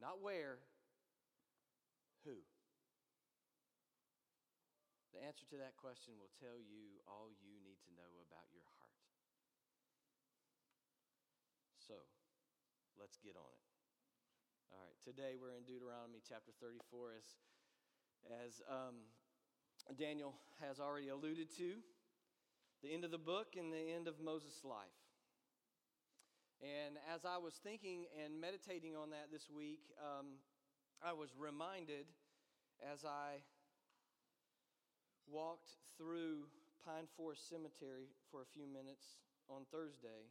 Not where, who? The answer to that question will tell you all you need to know about your heart. So, let's get on it. All right, today we're in Deuteronomy chapter 34, as, as um, Daniel has already alluded to, the end of the book and the end of Moses' life. And as I was thinking and meditating on that this week, um, I was reminded as I walked through Pine Forest Cemetery for a few minutes on Thursday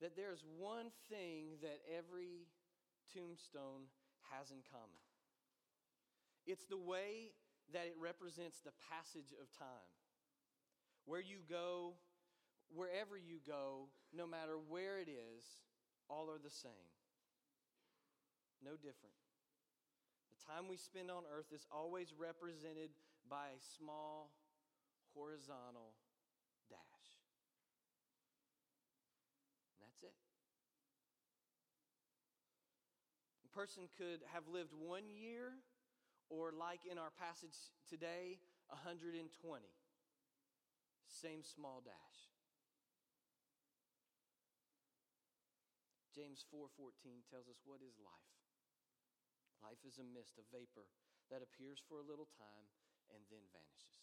that there's one thing that every tombstone has in common it's the way that it represents the passage of time. Where you go, wherever you go, no matter where it is, all are the same. No different. The time we spend on earth is always represented by a small horizontal dash. And that's it. A person could have lived one year, or like in our passage today, 120. Same small dash. James 4:14 tells us what is life? Life is a mist, a vapor that appears for a little time and then vanishes.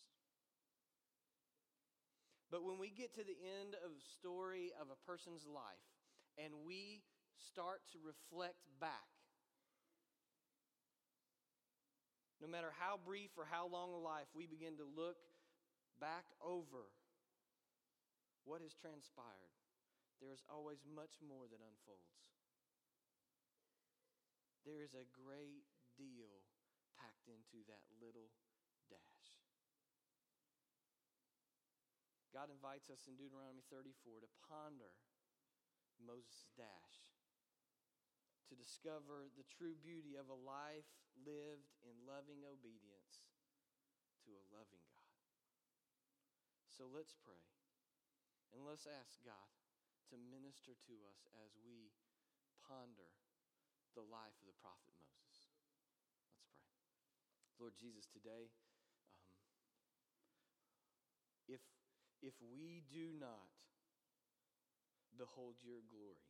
But when we get to the end of the story of a person's life and we start to reflect back, no matter how brief or how long a life, we begin to look back over what has transpired. There is always much more that unfolds. There is a great deal packed into that little dash. God invites us in Deuteronomy 34 to ponder Moses' dash, to discover the true beauty of a life lived in loving obedience to a loving God. So let's pray and let's ask God to minister to us as we ponder the life of the prophet Moses. Let's pray. Lord Jesus, today, um, if, if we do not behold your glory,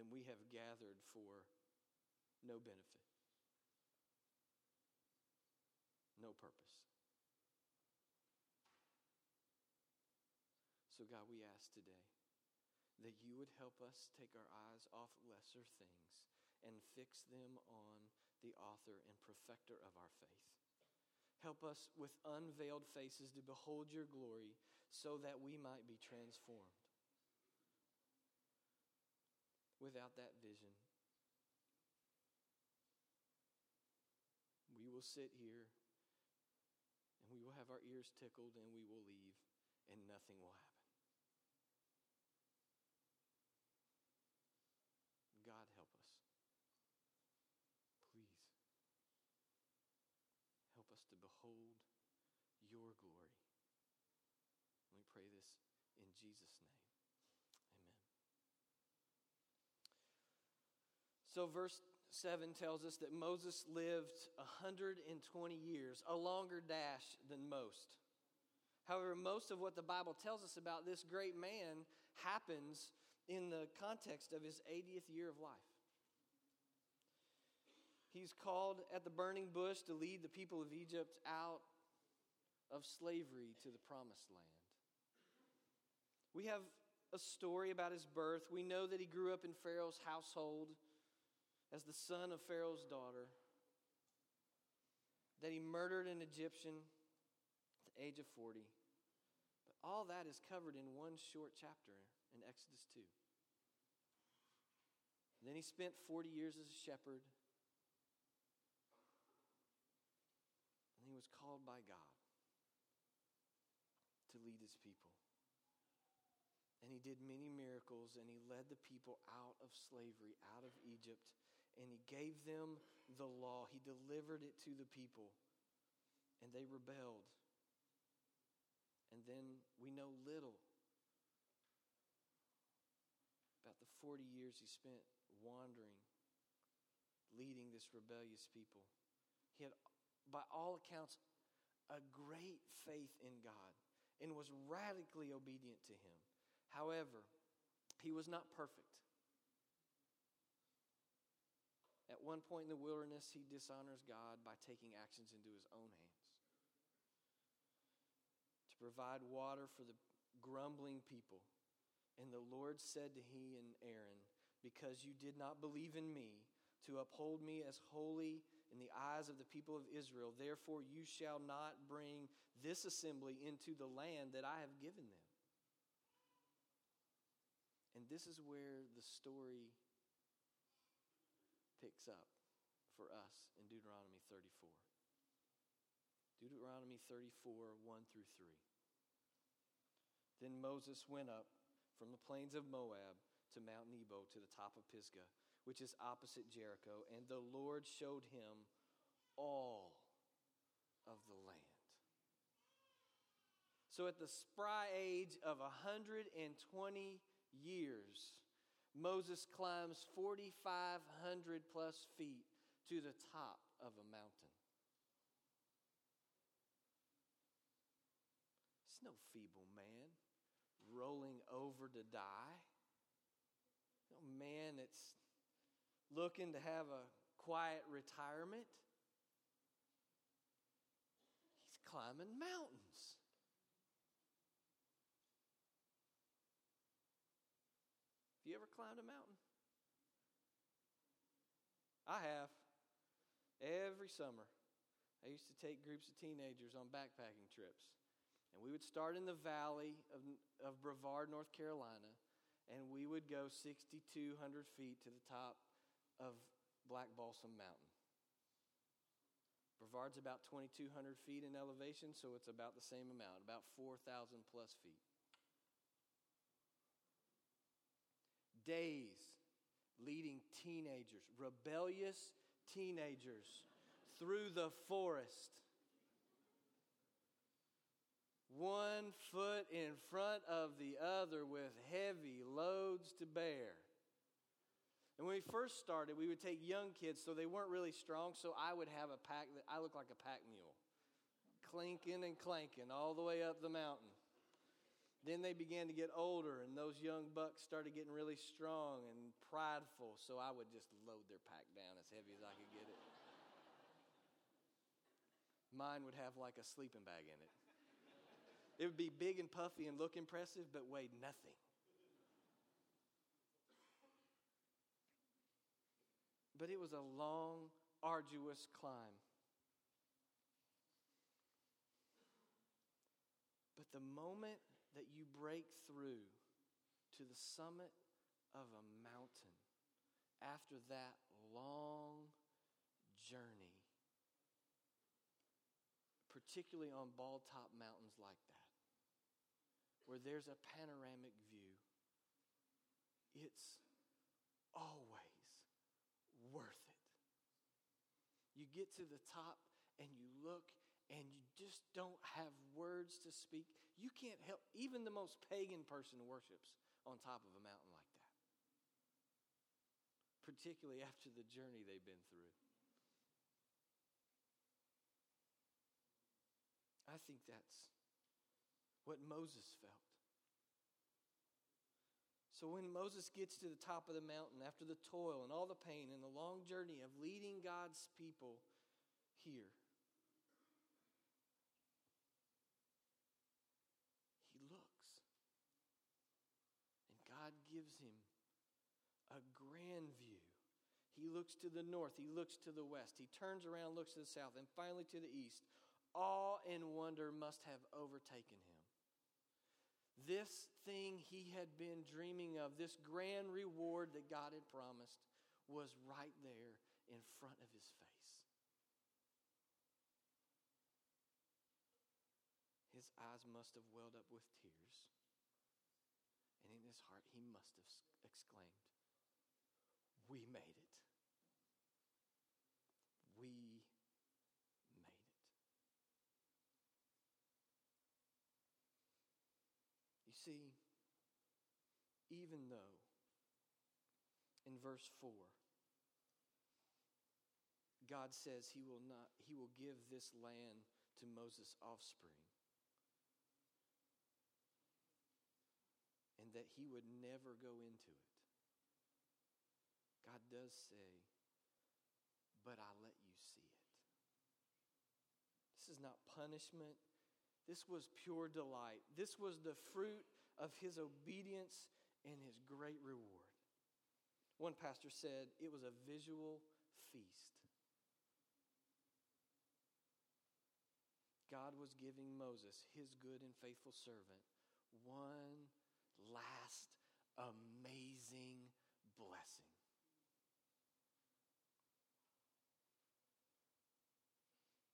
then we have gathered for no benefit, no purpose. So, God, we ask today that you would help us take our eyes off lesser things and fix them on the author and perfecter of our faith. Help us with unveiled faces to behold your glory so that we might be transformed. Without that vision, we will sit here and we will have our ears tickled and we will leave and nothing will happen. God, help us. Please. Help to behold your glory. we pray this in Jesus' name. Amen. So, verse 7 tells us that Moses lived 120 years, a longer dash than most. However, most of what the Bible tells us about this great man happens in the context of his 80th year of life. He's called at the burning bush to lead the people of Egypt out of slavery to the promised land. We have a story about his birth. We know that he grew up in Pharaoh's household as the son of Pharaoh's daughter, that he murdered an Egyptian at the age of 40. But all that is covered in one short chapter in Exodus 2. And then he spent 40 years as a shepherd. Was called by God to lead his people. And he did many miracles and he led the people out of slavery, out of Egypt. And he gave them the law. He delivered it to the people. And they rebelled. And then we know little about the 40 years he spent wandering, leading this rebellious people. He had, by all accounts, a great faith in God and was radically obedient to him. However, he was not perfect. At one point in the wilderness, he dishonors God by taking actions into his own hands. To provide water for the grumbling people, and the Lord said to he and Aaron, Because you did not believe in me, to uphold me as holy in the eyes of the people of Israel, therefore you shall not bring this assembly into the land that I have given them. And this is where the story picks up for us in Deuteronomy 34. Deuteronomy 34, 1 through 3. Then Moses went up from the plains of Moab to Mount Nebo to the top of Pisgah, which is opposite Jericho, and the Lord showed him all of the land. So at the spry age of 120 years, Moses climbs 4,500 plus feet to the top of a mountain. It's no feeble man rolling over to die. No man that's looking to have a quiet retirement. He's climbing mountains. Have you ever climbed a mountain? I have. Every summer, I used to take groups of teenagers on backpacking trips. And we would start in the valley of, of Brevard, North Carolina, and we would go 6,200 feet to the top of Black Balsam Mountain. Brevard's about 2,200 feet in elevation, so it's about the same amount, about 4,000 plus feet. Days leading teenagers, rebellious teenagers, through the forest one foot in front of the other with heavy loads to bear. And when we first started, we would take young kids, so they weren't really strong, so I would have a pack that I looked like a pack mule, clinking and clanking all the way up the mountain. Then they began to get older, and those young bucks started getting really strong and prideful, so I would just load their pack down as heavy as I could get it. Mine would have like a sleeping bag in it. It would be big and puffy and look impressive, but weigh nothing. But it was a long, arduous climb. But the moment that you break through to the summit of a mountain, after that long journey, particularly on bald top mountains like that, where there's a panoramic view, it's always worth it. You get to the top and you look and you just don't have words to speak. You can't help, even the most pagan person worships on top of a mountain like that, particularly after the journey they've been through. I think that's what Moses felt. So when Moses gets to the top of the mountain after the toil and all the pain and the long journey of leading God's people here, he looks. And God gives him a grand view. He looks to the north, he looks to the west, he turns around, looks to the south, and finally to the east. Awe and wonder must have overtaken him. This thing he had been dreaming of, this grand reward that God had promised, was right there in front of his face. His eyes must have welled up with tears. And in his heart, he must have exclaimed, We made it. We See, even though in verse 4, God says he will not he will give this land to Moses' offspring. And that he would never go into it. God does say, but I let you see it. This is not punishment. This was pure delight. This was the fruit of his obedience and his great reward. One pastor said it was a visual feast. God was giving Moses, his good and faithful servant, one last amazing blessing.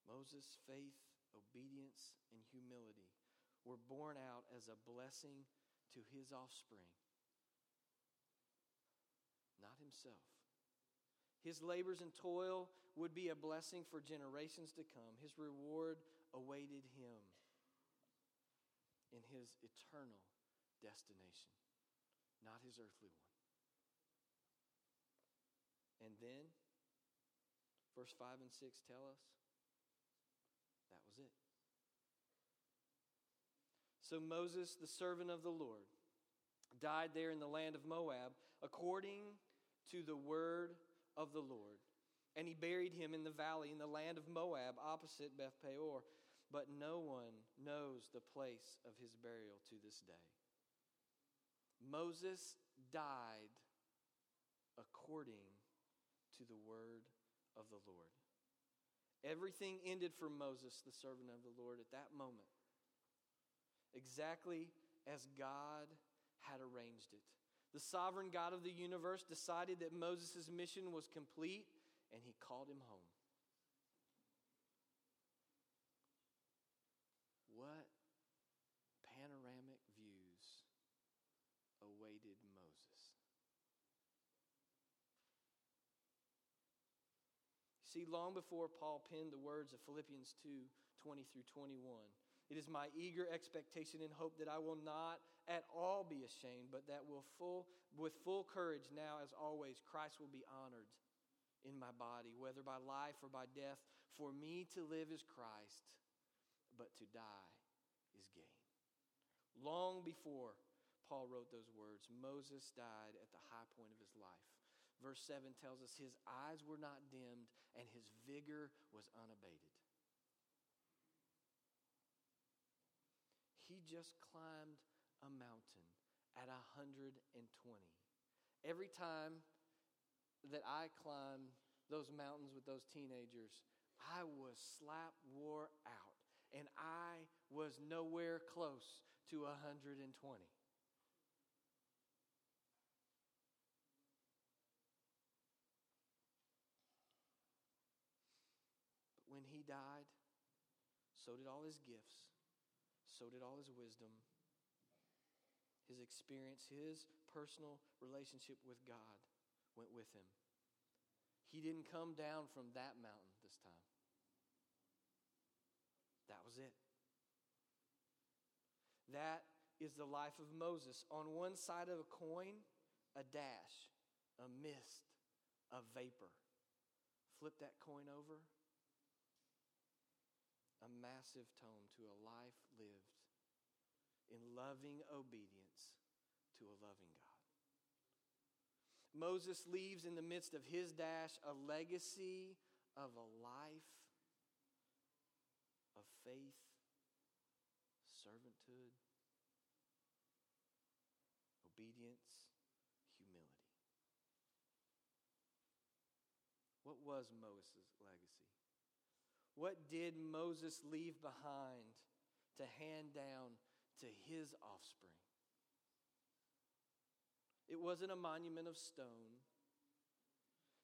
Moses' faith, obedience, and humility were borne out as a blessing to his offspring, not himself. His labors and toil would be a blessing for generations to come. His reward awaited him in his eternal destination, not his earthly one. And then, verse 5 and 6 tell us that was it. So Moses, the servant of the Lord, died there in the land of Moab according to the word of the Lord. And he buried him in the valley in the land of Moab opposite Beth Peor. But no one knows the place of his burial to this day. Moses died according to the word of the Lord. Everything ended for Moses, the servant of the Lord, at that moment, exactly as God had arranged it. The sovereign God of the universe decided that Moses' mission was complete, and he called him home. What panoramic views awaited Moses? See, long before Paul penned the words of Philippians 2 20 through 21, it is my eager expectation and hope that I will not at all be ashamed, but that will full, with full courage now, as always, Christ will be honored in my body, whether by life or by death. For me to live is Christ, but to die is gain. Long before Paul wrote those words, Moses died at the high point of his life. Verse 7 tells us his eyes were not dimmed and his vigor was unabated. He just climbed a mountain at 120. Every time that I climbed those mountains with those teenagers, I was slap wore out and I was nowhere close to 120. But when he died, so did all his gifts so did all his wisdom, his experience, his personal relationship with God went with him. He didn't come down from that mountain this time. That was it. That is the life of Moses. On one side of a coin, a dash, a mist, a vapor. Flip that coin over, a massive tome to a life lived in loving obedience to a loving God. Moses leaves in the midst of his dash a legacy of a life of faith, servanthood, obedience, humility. What was Moses' legacy? What did Moses leave behind to hand down to his offspring? It wasn't a monument of stone.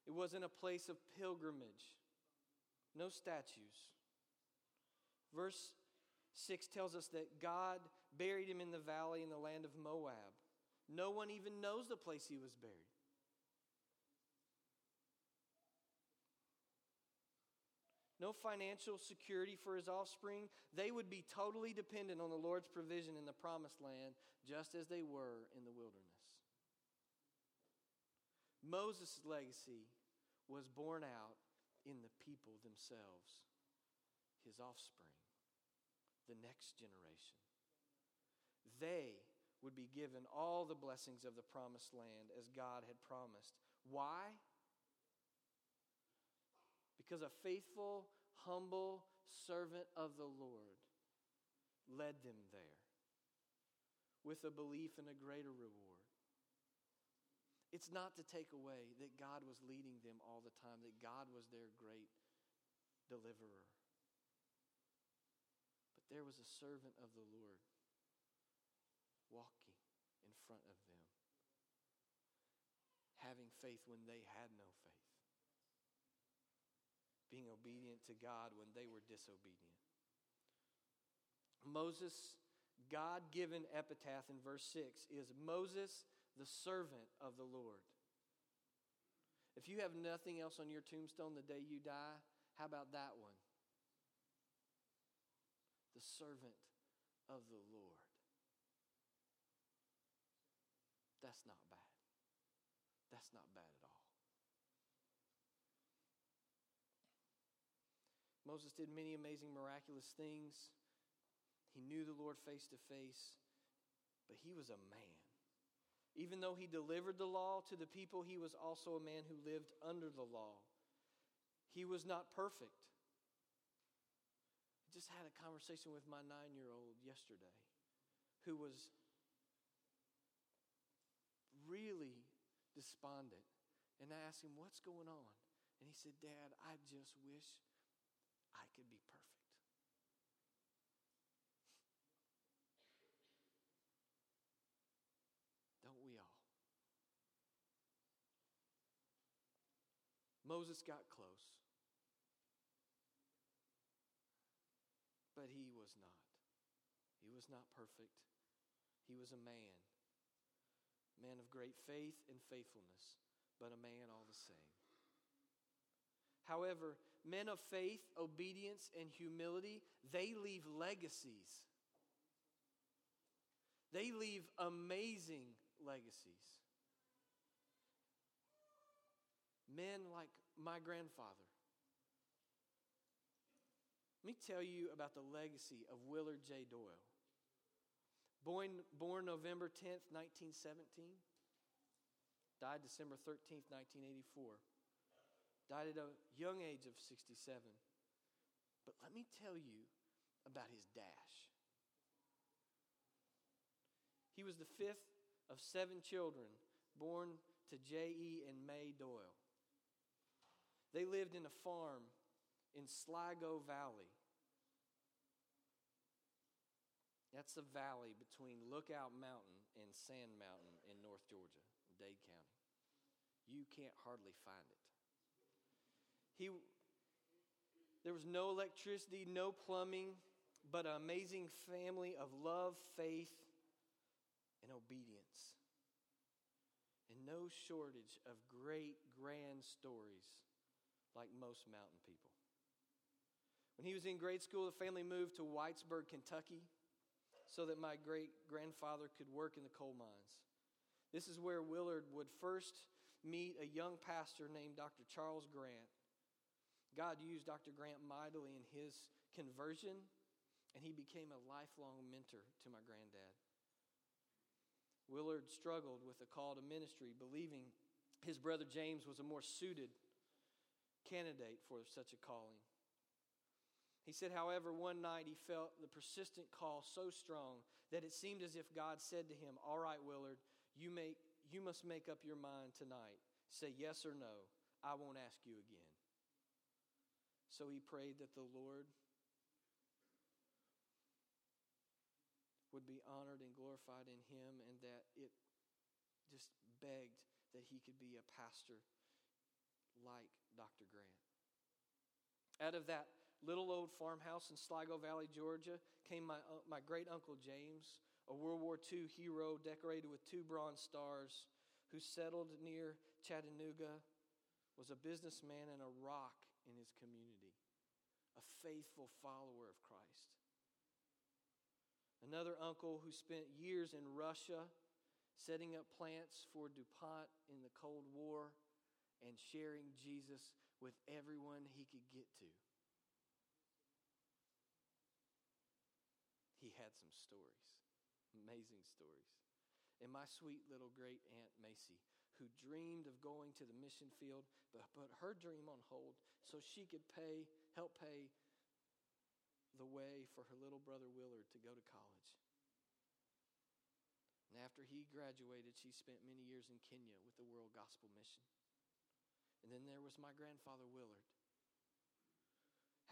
It wasn't a place of pilgrimage. No statues. Verse 6 tells us that God buried him in the valley in the land of Moab. No one even knows the place he was buried. No financial security for his offspring. They would be totally dependent on the Lord's provision in the promised land, just as they were in the wilderness. Moses' legacy was borne out in the people themselves, his offspring, the next generation. They would be given all the blessings of the promised land as God had promised. Why? Because a faithful, humble servant of the Lord led them there with a belief in a greater reward. It's not to take away that God was leading them all the time, that God was their great deliverer. But there was a servant of the Lord walking in front of them, having faith when they had no faith, being obedient to God when they were disobedient. Moses' God given epitaph in verse 6 is Moses, the servant of the Lord. If you have nothing else on your tombstone the day you die, how about that one? The servant of the Lord. That's not bad. That's not bad at all. Moses did many amazing, miraculous things. He knew the Lord face to face, but he was a man. Even though he delivered the law to the people, he was also a man who lived under the law. He was not perfect. I just had a conversation with my nine year old yesterday who was really despondent. And I asked him, What's going on? And he said, Dad, I just wish I could be perfect. Don't we all? Moses got close, but he was not. He was not perfect. He was a man man of great faith and faithfulness, but a man all the same. However, men of faith, obedience, and humility, they leave legacies. They leave amazing legacies. Men like my grandfather. Let me tell you about the legacy of Willard J. Doyle. Born, born November 10th, 1917. Died December 13th, 1984. Died at a young age of 67. But let me tell you about his dash. He was the fifth of seven children born to J.E. and May Doyle. They lived in a farm in Sligo Valley That's the valley between Lookout Mountain and Sand Mountain in North Georgia, Dade County. You can't hardly find it. He, there was no electricity, no plumbing, but an amazing family of love, faith, and obedience. And no shortage of great, grand stories like most mountain people. When he was in grade school, the family moved to Whitesburg, Kentucky so that my great grandfather could work in the coal mines. This is where Willard would first meet a young pastor named Dr. Charles Grant. God used Dr. Grant mightily in his conversion, and he became a lifelong mentor to my granddad. Willard struggled with a call to ministry, believing his brother James was a more suited candidate for such a calling. He said, however, one night he felt the persistent call so strong that it seemed as if God said to him, All right, Willard, you, make, you must make up your mind tonight. Say yes or no. I won't ask you again. So he prayed that the Lord would be honored and glorified in him, and that it just begged that he could be a pastor like Dr. Grant. Out of that little old farmhouse in Sligo Valley, Georgia, came my, uh, my great uncle James, a World War II hero decorated with two Bronze Stars, who settled near Chattanooga, was a businessman and a rock in his community. A faithful follower of Christ. Another uncle who spent years in Russia setting up plants for DuPont in the Cold War and sharing Jesus with everyone he could get to. He had some stories, amazing stories. And my sweet little great aunt Macy, who dreamed of going to the mission field, but put her dream on hold so she could pay, help pay the way for her little brother Willard to go to college. And after he graduated, she spent many years in Kenya with the World Gospel Mission. And then there was my grandfather Willard.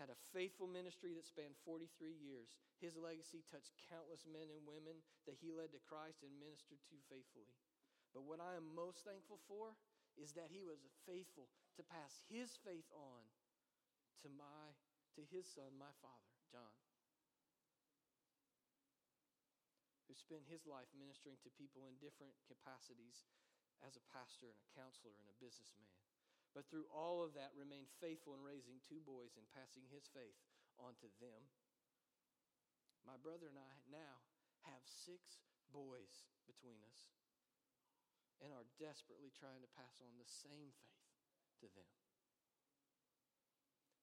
Had a faithful ministry that spanned 43 years. His legacy touched countless men and women that he led to Christ and ministered to faithfully. But what I am most thankful for is that he was faithful to pass his faith on to my to his son, my father, John. Who spent his life ministering to people in different capacities as a pastor and a counselor and a businessman. But through all of that, remained faithful in raising two boys and passing his faith on to them. My brother and I now have six boys between us and are desperately trying to pass on the same faith to them.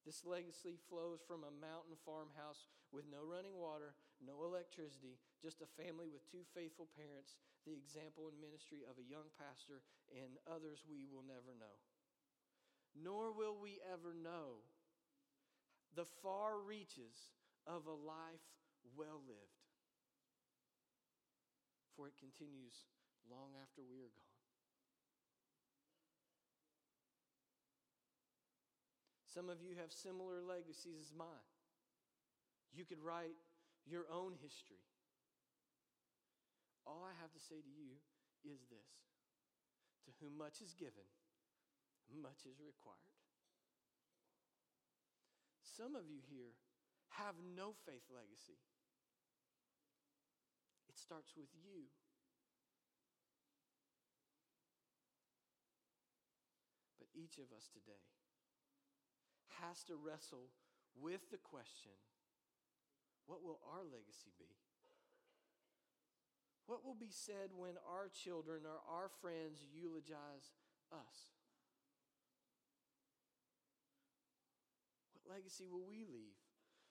This legacy flows from a mountain farmhouse with no running water, no electricity, just a family with two faithful parents, the example and ministry of a young pastor, and others we will never know. Nor will we ever know the far reaches of a life well lived, for it continues long after we are gone. Some of you have similar legacies as mine. You could write your own history. All I have to say to you is this To whom much is given, much is required. Some of you here have no faith legacy. It starts with you. But each of us today has to wrestle with the question what will our legacy be? What will be said when our children or our friends eulogize us? What legacy will we leave?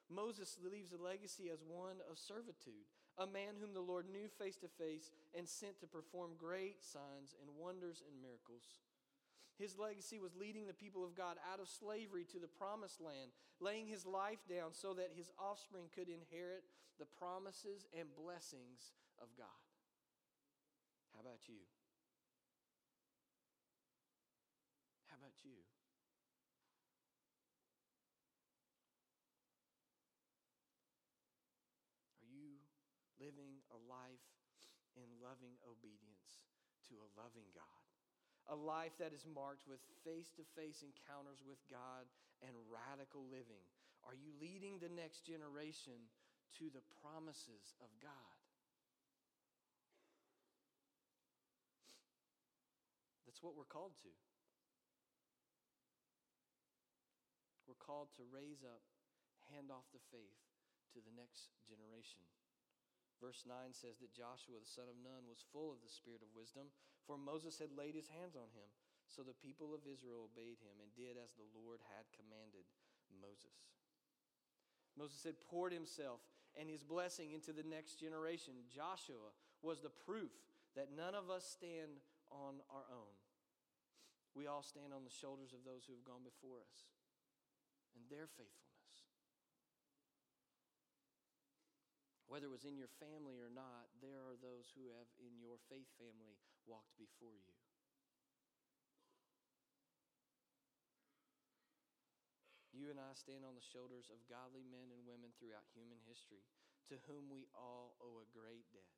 Moses leaves a legacy as one of servitude, a man whom the Lord knew face to face and sent to perform great signs and wonders and miracles. His legacy was leading the people of God out of slavery to the promised land, laying his life down so that his offspring could inherit the promises and blessings of God. How about you? How about you? Are you living a life in loving obedience to a loving God? A life that is marked with face to face encounters with God and radical living? Are you leading the next generation to the promises of God? That's what we're called to. We're called to raise up, hand off the faith to the next generation. Verse 9 says that Joshua, the son of Nun, was full of the spirit of wisdom, for Moses had laid his hands on him. So the people of Israel obeyed him and did as the Lord had commanded Moses. Moses had poured himself and his blessing into the next generation. Joshua was the proof that none of us stand on our own. We all stand on the shoulders of those who have gone before us and their faithfulness. Whether it was in your family or not, there are those who have in your faith family walked before you. You and I stand on the shoulders of godly men and women throughout human history to whom we all owe a great debt.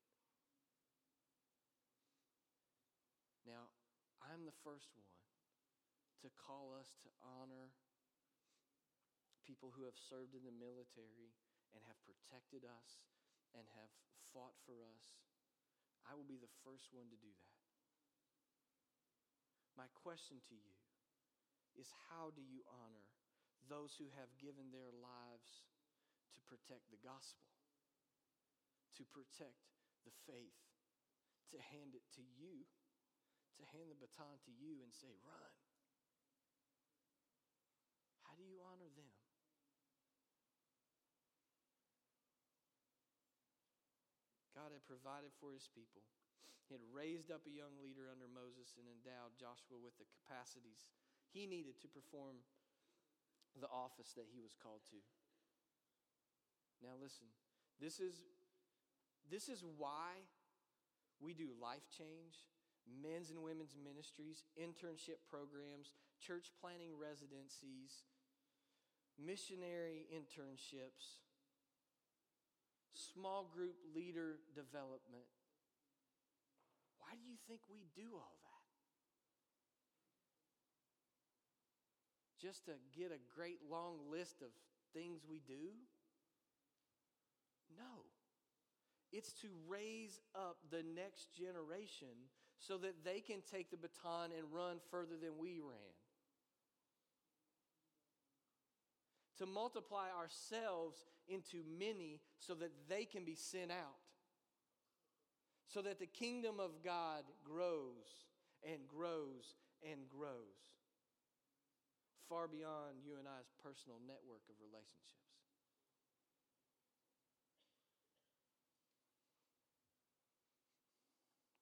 Now, I'm the first one to call us to honor people who have served in the military and have protected us and have fought for us, I will be the first one to do that. My question to you is how do you honor those who have given their lives to protect the gospel, to protect the faith, to hand it to you, to hand the baton to you and say, run. How do you honor them? God had provided for his people. He had raised up a young leader under Moses and endowed Joshua with the capacities he needed to perform the office that he was called to. Now listen, this is this is why we do life change, men's and women's ministries, internship programs, church planning residencies, missionary internships, small group leader development. Why do you think we do all that? Just to get a great long list of things we do? No. It's to raise up the next generation so that they can take the baton and run further than we ran. To multiply ourselves into many so that they can be sent out. So that the kingdom of God grows and grows and grows far beyond you and I's personal network of relationships.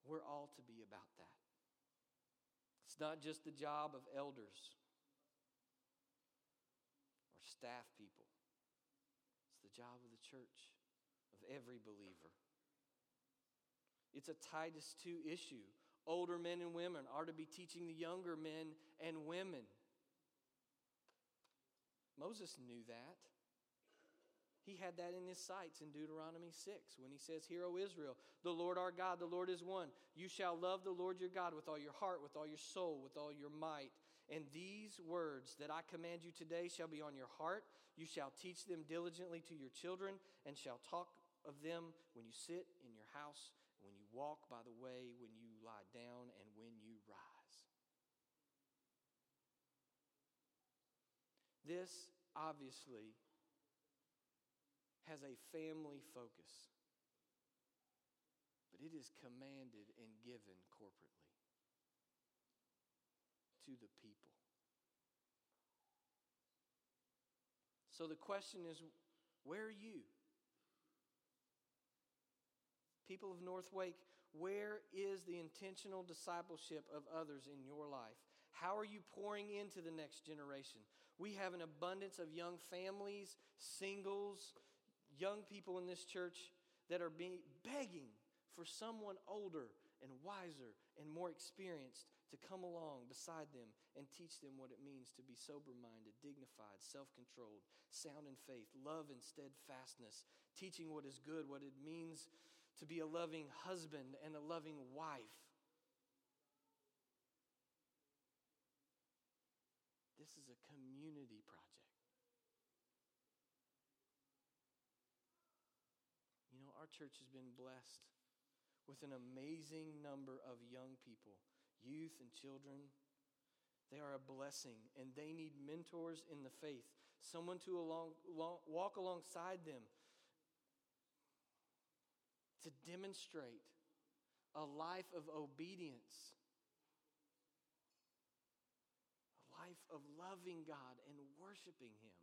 We're all to be about that. It's not just the job of elders or staff people, it's the job of the church, of every believer. It's a Titus 2 issue. Older men and women are to be teaching the younger men and women. Moses knew that. He had that in his sights in Deuteronomy 6 when he says, Hear, O Israel, the Lord our God, the Lord is one. You shall love the Lord your God with all your heart, with all your soul, with all your might. And these words that I command you today shall be on your heart. You shall teach them diligently to your children, and shall talk of them when you sit in your house, when you walk by the way, when you lie down, and when you rise. This obviously has a family focus, but it is commanded and given corporately to the people. So the question is where are you? People of North Wake, where is the intentional discipleship of others in your life? How are you pouring into the next generation? We have an abundance of young families, singles, young people in this church that are being, begging for someone older and wiser and more experienced to come along beside them and teach them what it means to be sober minded, dignified, self controlled, sound in faith, love and steadfastness, teaching what is good, what it means to be a loving husband and a loving wife. This is a community project. You know, our church has been blessed with an amazing number of young people, youth and children. They are a blessing and they need mentors in the faith, someone to along, walk alongside them to demonstrate a life of obedience, a life of loving God and worshiping Him.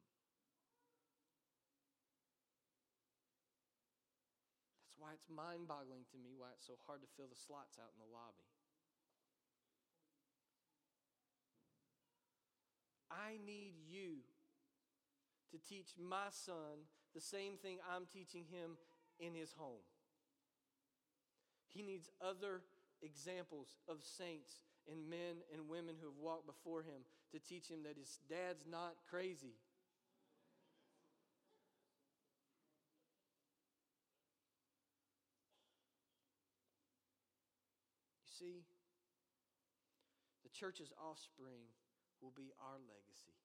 That's why it's mind boggling to me why it's so hard to fill the slots out in the lobby. I need you to teach my son the same thing I'm teaching him in his home. He needs other examples of saints and men and women who have walked before him to teach him that his dad's not crazy. You see, the church's offspring will be our legacy.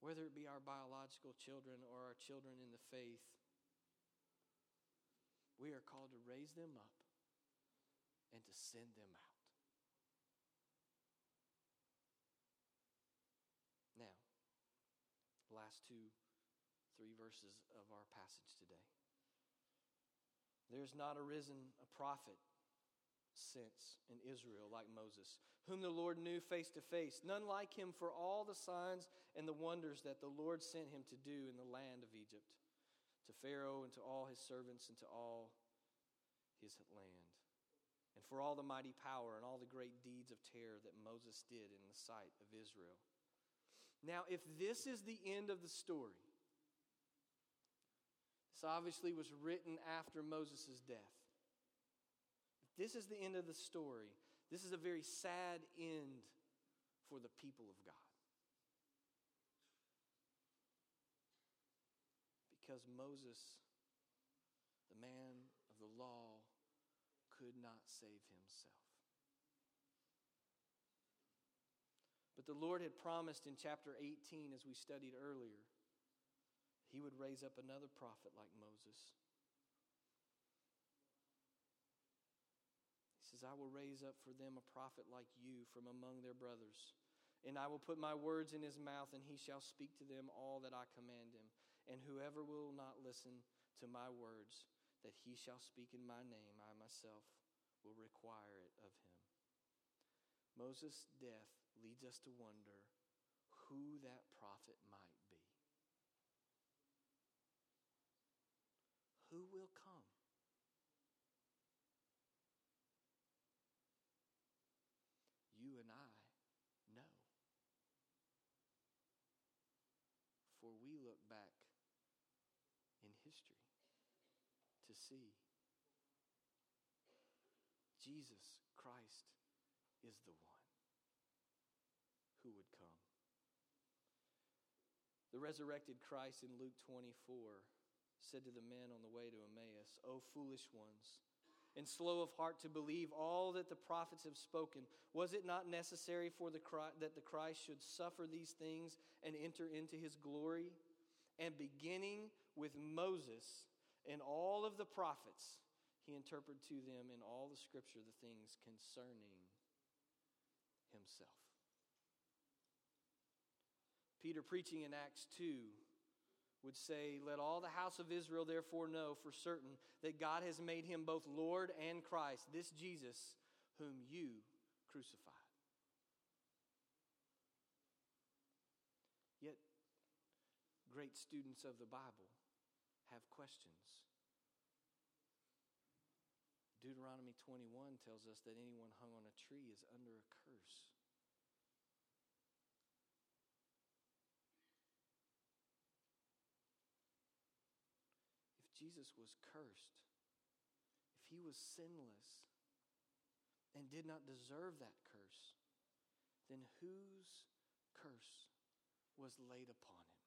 Whether it be our biological children or our children in the faith, we are called to raise them up and to send them out. Now, last two, three verses of our passage today. There's not arisen a prophet since in Israel like Moses, whom the Lord knew face to face, none like him for all the signs and the wonders that the Lord sent him to do in the land of Egypt, to Pharaoh and to all his servants and to all his land, and for all the mighty power and all the great deeds of terror that Moses did in the sight of Israel. Now, if this is the end of the story, this obviously was written after Moses' death. This is the end of the story, this is a very sad end for the people of God. Because Moses, the man of the law, could not save himself. But the Lord had promised in chapter 18, as we studied earlier, he would raise up another prophet like Moses. Says, I will raise up for them a prophet like you from among their brothers. And I will put my words in his mouth, and he shall speak to them all that I command him. And whoever will not listen to my words that he shall speak in my name, I myself will require it of him. Moses' death leads us to wonder who that prophet might be. who will come? You and I know. For we look back in history to see Jesus Christ is the one who would come. The resurrected Christ in Luke 24 said to the men on the way to Emmaus, O foolish ones, and slow of heart to believe all that the prophets have spoken, was it not necessary for the that the Christ should suffer these things and enter into his glory? And beginning with Moses and all of the prophets, he interpreted to them in all the scripture the things concerning himself. Peter preaching in Acts 2 would say, Let all the house of Israel therefore know for certain that God has made him both Lord and Christ, this Jesus whom you crucified. Yet, great students of the Bible have questions. Deuteronomy 21 tells us that anyone hung on a tree is under a curse. If Jesus was cursed, if he was sinless and did not deserve that curse, then whose curse was laid upon him?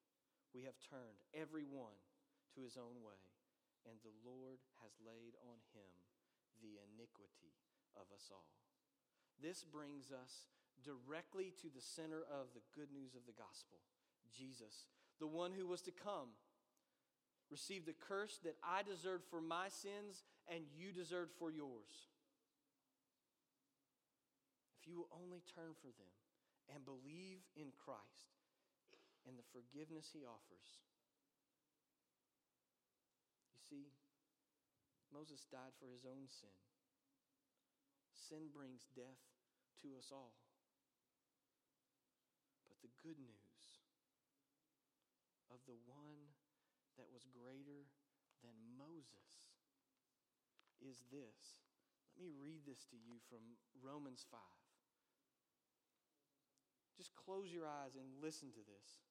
We have turned every one to his own way, and the Lord has laid on him the iniquity of us all. This brings us directly to the center of the good news of the gospel Jesus, the one who was to come, received the curse that I deserved for my sins and you deserved for yours. If you will only turn for them and believe in Christ and the forgiveness he offers. You see, Moses died for his own sin. Sin brings death to us all. But the good news of the one that was greater than Moses is this. Let me read this to you from Romans 5. Just close your eyes and listen to this.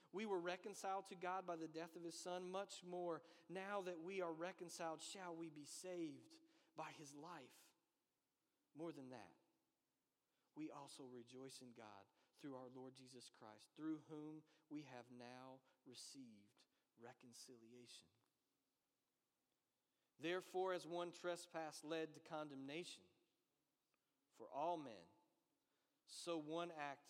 we were reconciled to God by the death of his Son, much more, now that we are reconciled, shall we be saved by his life. More than that, we also rejoice in God through our Lord Jesus Christ, through whom we have now received reconciliation. Therefore, as one trespass led to condemnation for all men, so one act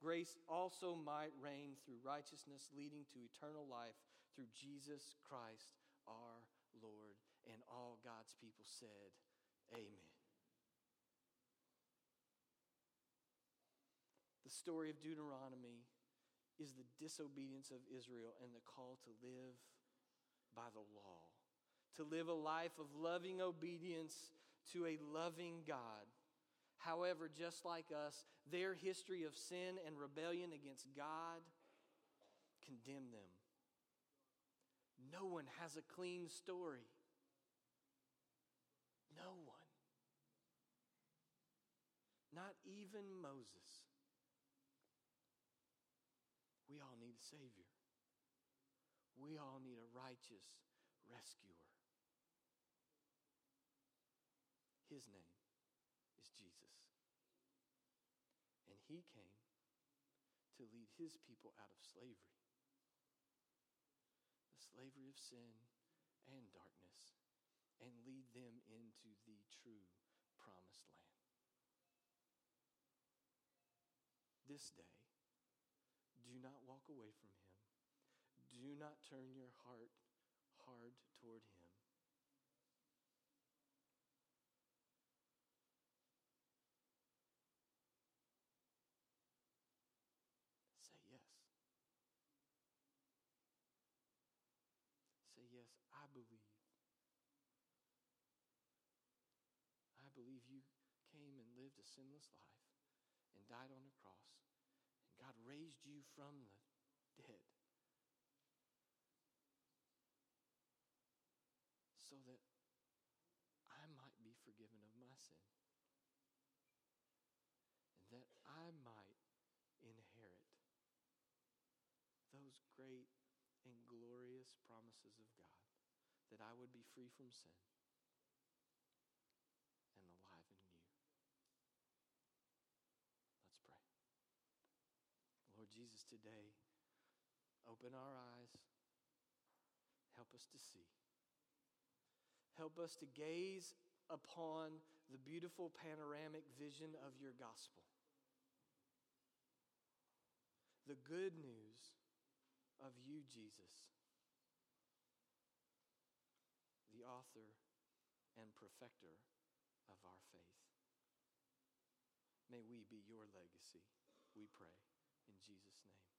grace also might reign through righteousness, leading to eternal life through Jesus Christ our Lord. And all God's people said, Amen. The story of Deuteronomy is the disobedience of Israel and the call to live by the law, to live a life of loving obedience to a loving God. However, just like us, their history of sin and rebellion against God condemned them. No one has a clean story. No one. Not even Moses. We all need a Savior. We all need a righteous rescuer. His name is Jesus. And He came to lead His people out of slavery the slavery of sin and darkness and lead them into the true promised land. This day, do not walk away from him. Do not turn your heart hard toward him. Say yes. Say yes, I believe. I believe you came and lived a sinless life and died on the cross and God raised you from the dead so that I might be forgiven of my sin and that I might inherit those great and glorious promises of God that I would be free from sin and alive in you. Let's pray. Lord Jesus, today, open our eyes. Help us to see. Help us to gaze upon the beautiful panoramic vision of your gospel. The good news of you, Jesus, the author and perfecter of our faith. May we be your legacy, we pray. In Jesus' name.